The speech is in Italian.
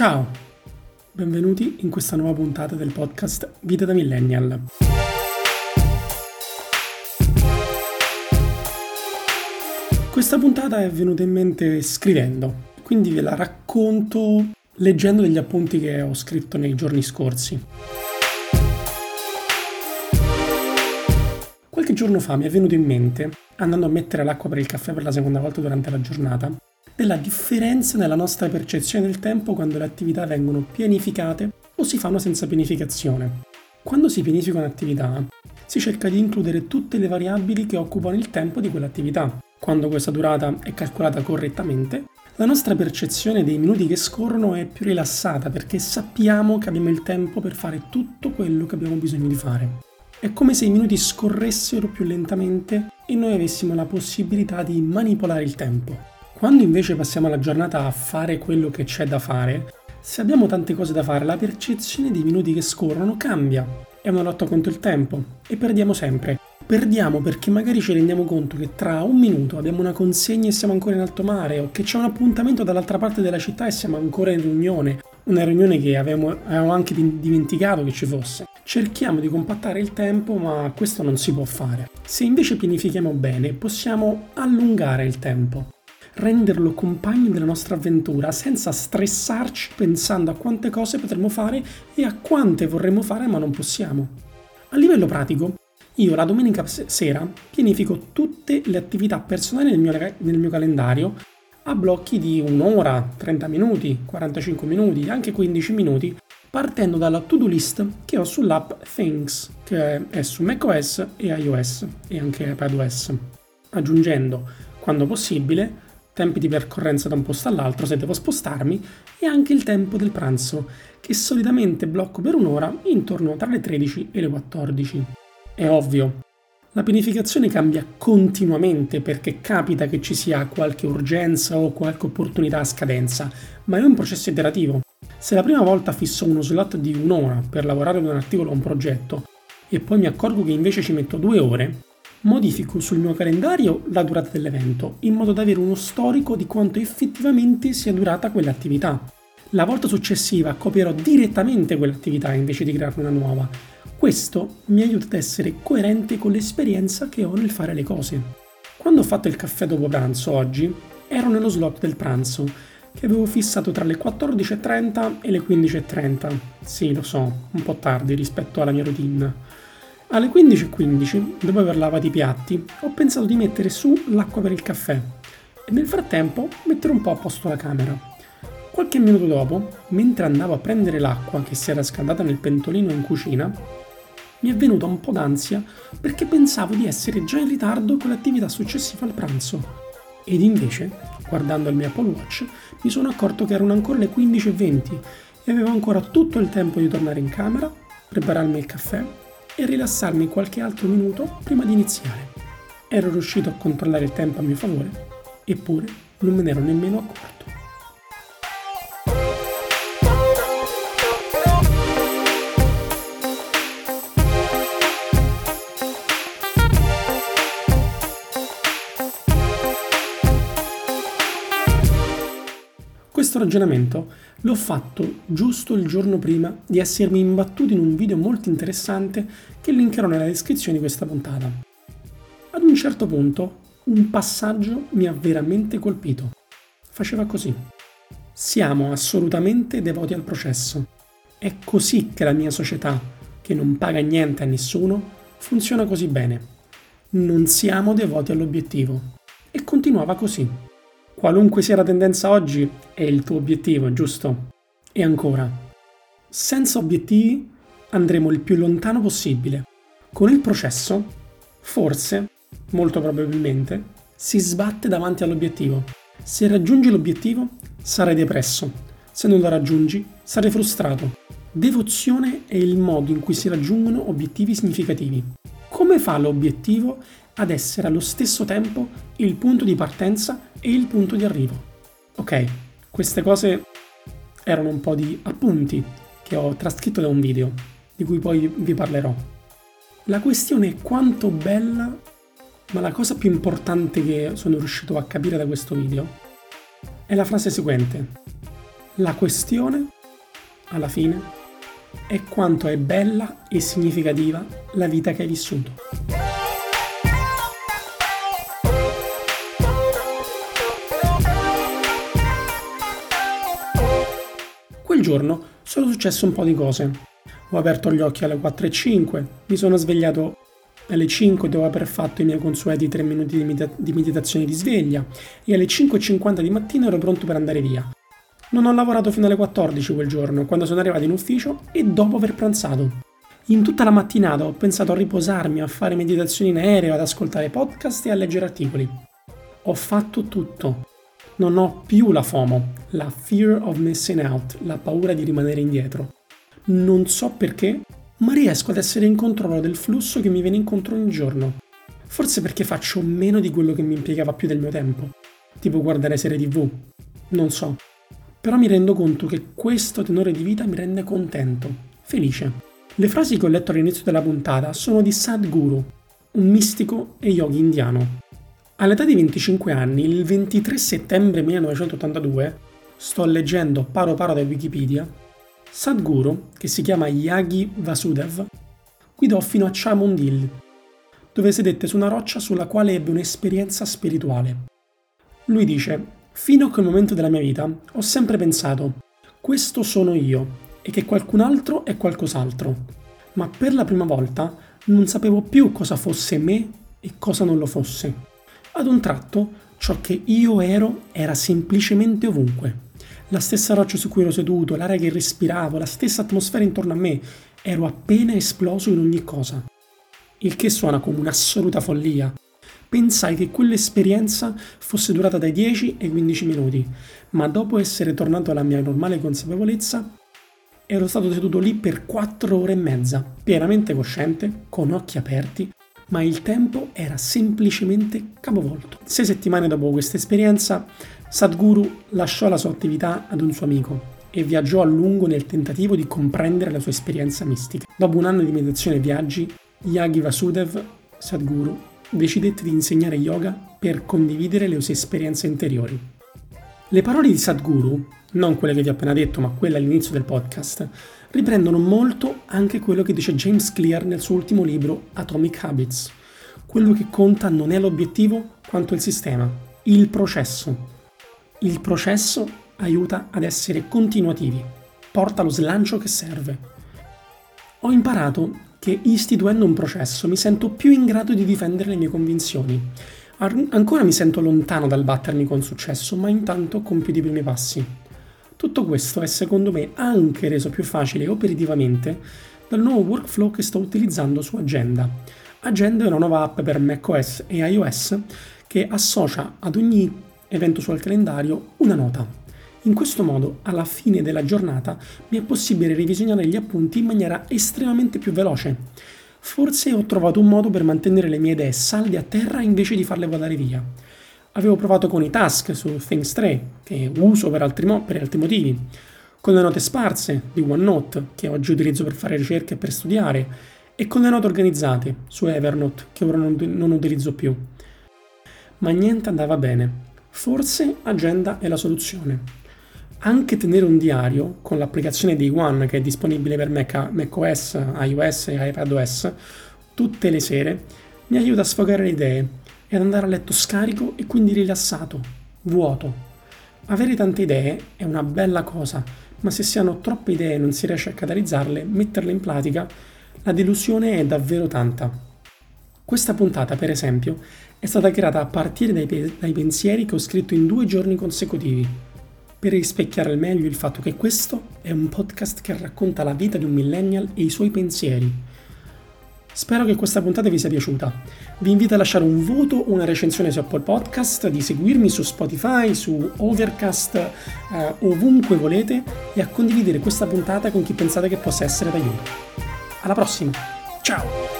Ciao, benvenuti in questa nuova puntata del podcast Vita da Millennial. Questa puntata è venuta in mente scrivendo, quindi ve la racconto leggendo degli appunti che ho scritto nei giorni scorsi. Qualche giorno fa mi è venuto in mente, andando a mettere l'acqua per il caffè per la seconda volta durante la giornata, della differenza nella nostra percezione del tempo quando le attività vengono pianificate o si fanno senza pianificazione. Quando si pianifica un'attività, si cerca di includere tutte le variabili che occupano il tempo di quell'attività. Quando questa durata è calcolata correttamente, la nostra percezione dei minuti che scorrono è più rilassata perché sappiamo che abbiamo il tempo per fare tutto quello che abbiamo bisogno di fare. È come se i minuti scorressero più lentamente e noi avessimo la possibilità di manipolare il tempo. Quando invece passiamo la giornata a fare quello che c'è da fare, se abbiamo tante cose da fare, la percezione dei minuti che scorrono cambia. È una lotta contro il tempo e perdiamo sempre. Perdiamo perché magari ci rendiamo conto che tra un minuto abbiamo una consegna e siamo ancora in alto mare, o che c'è un appuntamento dall'altra parte della città e siamo ancora in riunione, una riunione che avevamo, avevamo anche dimenticato che ci fosse. Cerchiamo di compattare il tempo, ma questo non si può fare. Se invece pianifichiamo bene, possiamo allungare il tempo renderlo compagno della nostra avventura senza stressarci pensando a quante cose potremmo fare e a quante vorremmo fare ma non possiamo. A livello pratico, io la domenica sera pianifico tutte le attività personali nel mio, nel mio calendario a blocchi di un'ora, 30 minuti, 45 minuti, anche 15 minuti, partendo dalla to-do list che ho sull'app Things, che è su macOS e iOS e anche iPadOS, aggiungendo, quando possibile, tempi di percorrenza da un posto all'altro se devo spostarmi e anche il tempo del pranzo, che solitamente blocco per un'ora intorno tra le 13 e le 14. È ovvio, la pianificazione cambia continuamente perché capita che ci sia qualche urgenza o qualche opportunità a scadenza, ma è un processo iterativo. Se la prima volta fisso uno slot di un'ora per lavorare ad un articolo o un progetto e poi mi accorgo che invece ci metto due ore, modifico sul mio calendario la durata dell'evento in modo da avere uno storico di quanto effettivamente sia durata quell'attività. La volta successiva copierò direttamente quell'attività invece di crearne una nuova questo mi aiuta ad essere coerente con l'esperienza che ho nel fare le cose. Quando ho fatto il caffè dopo pranzo oggi, ero nello slot del pranzo, che avevo fissato tra le 14.30 e le 15.30. Sì, lo so, un po' tardi rispetto alla mia routine. Alle 15.15, dopo aver lavato i piatti, ho pensato di mettere su l'acqua per il caffè e nel frattempo mettere un po' a posto la camera. Qualche minuto dopo, mentre andavo a prendere l'acqua che si era scaldata nel pentolino in cucina, mi è venuta un po' d'ansia perché pensavo di essere già in ritardo con l'attività successiva al pranzo. Ed invece, guardando il mio Apple Watch, mi sono accorto che erano ancora le 15.20 e avevo ancora tutto il tempo di tornare in camera, prepararmi il caffè e rilassarmi qualche altro minuto prima di iniziare. Ero riuscito a controllare il tempo a mio favore, eppure non me ne ero nemmeno accorto. Ragionamento l'ho fatto giusto il giorno prima di essermi imbattuto in un video molto interessante che linkerò nella descrizione di questa puntata. Ad un certo punto un passaggio mi ha veramente colpito. Faceva così. Siamo assolutamente devoti al processo. È così che la mia società, che non paga niente a nessuno, funziona così bene. Non siamo devoti all'obiettivo. E continuava così. Qualunque sia la tendenza oggi, è il tuo obiettivo, giusto? E ancora, senza obiettivi andremo il più lontano possibile. Con il processo, forse, molto probabilmente, si sbatte davanti all'obiettivo. Se raggiungi l'obiettivo, sarai depresso. Se non lo raggiungi, sarai frustrato. Devozione è il modo in cui si raggiungono obiettivi significativi. Come fa l'obiettivo ad essere allo stesso tempo il punto di partenza e il punto di arrivo. Ok, queste cose erano un po' di appunti che ho trascritto da un video, di cui poi vi parlerò. La questione è quanto bella, ma la cosa più importante che sono riuscito a capire da questo video è la frase seguente. La questione, alla fine, è quanto è bella e significativa la vita che hai vissuto. Quel giorno sono successe un po' di cose. Ho aperto gli occhi alle 4.05, mi sono svegliato alle 5 dopo aver fatto i miei consueti 3 minuti di, medita- di meditazione di sveglia e alle 5.50 di mattina ero pronto per andare via. Non ho lavorato fino alle 14 quel giorno, quando sono arrivato in ufficio e dopo aver pranzato. In tutta la mattinata ho pensato a riposarmi, a fare meditazioni in aereo, ad ascoltare podcast e a leggere articoli. Ho fatto tutto. Non ho più la FOMO, la fear of missing out, la paura di rimanere indietro. Non so perché, ma riesco ad essere in controllo del flusso che mi viene incontro ogni giorno. Forse perché faccio meno di quello che mi impiegava più del mio tempo, tipo guardare serie tv. Non so. Però mi rendo conto che questo tenore di vita mi rende contento, felice. Le frasi che ho letto all'inizio della puntata sono di Sadhguru, un mistico e yogi indiano. All'età di 25 anni, il 23 settembre 1982, sto leggendo paro paro da Wikipedia, Sadhguru, che si chiama Yagi Vasudev, guidò fino a Chamundil, dove sedette su una roccia sulla quale ebbe un'esperienza spirituale. Lui dice, fino a quel momento della mia vita ho sempre pensato, questo sono io e che qualcun altro è qualcos'altro, ma per la prima volta non sapevo più cosa fosse me e cosa non lo fosse. Ad un tratto ciò che io ero era semplicemente ovunque la stessa roccia su cui ero seduto, l'aria che respiravo, la stessa atmosfera intorno a me, ero appena esploso in ogni cosa. Il che suona come un'assoluta follia. Pensai che quell'esperienza fosse durata dai 10 ai 15 minuti, ma dopo essere tornato alla mia normale consapevolezza, ero stato seduto lì per 4 ore e mezza, pienamente cosciente, con occhi aperti, ma il tempo era semplicemente capovolto. Sei settimane dopo questa esperienza, Sadhguru lasciò la sua attività ad un suo amico e viaggiò a lungo nel tentativo di comprendere la sua esperienza mistica. Dopo un anno di meditazione e viaggi, Yagi Vasudev, Sadhguru, decidette di insegnare yoga per condividere le sue esperienze interiori. Le parole di Sadhguru, non quelle che vi ho appena detto, ma quelle all'inizio del podcast, riprendono molto anche quello che dice James Clear nel suo ultimo libro Atomic Habits. Quello che conta non è l'obiettivo quanto il sistema, il processo. Il processo aiuta ad essere continuativi, porta lo slancio che serve. Ho imparato che istituendo un processo mi sento più in grado di difendere le mie convinzioni. Ar- ancora mi sento lontano dal battermi con successo, ma intanto compio i primi passi. Tutto questo è secondo me anche reso più facile operativamente dal nuovo workflow che sto utilizzando su Agenda. Agenda è una nuova app per macOS e iOS che associa ad ogni evento sul calendario, una nota. In questo modo, alla fine della giornata, mi è possibile revisionare gli appunti in maniera estremamente più veloce. Forse ho trovato un modo per mantenere le mie idee salde a terra invece di farle volare via. Avevo provato con i task su Things 3, che uso per altri, mo- per altri motivi, con le note sparse di OneNote, che oggi utilizzo per fare ricerche e per studiare, e con le note organizzate su Evernote, che ora non, non utilizzo più. Ma niente andava bene. Forse Agenda è la soluzione. Anche tenere un diario con l'applicazione Day One che è disponibile per Mac, macOS, iOS e iPadOS tutte le sere mi aiuta a sfogare le idee e ad andare a letto scarico e quindi rilassato, vuoto. Avere tante idee è una bella cosa, ma se si hanno troppe idee e non si riesce a catalizzarle, metterle in pratica, la delusione è davvero tanta. Questa puntata, per esempio, è stata creata a partire dai, pe- dai pensieri che ho scritto in due giorni consecutivi, per rispecchiare al meglio il fatto che questo è un podcast che racconta la vita di un millennial e i suoi pensieri. Spero che questa puntata vi sia piaciuta. Vi invito a lasciare un voto una recensione su Apple Podcast, di seguirmi su Spotify, su Overcast, eh, ovunque volete e a condividere questa puntata con chi pensate che possa essere d'aiuto. Alla prossima! Ciao!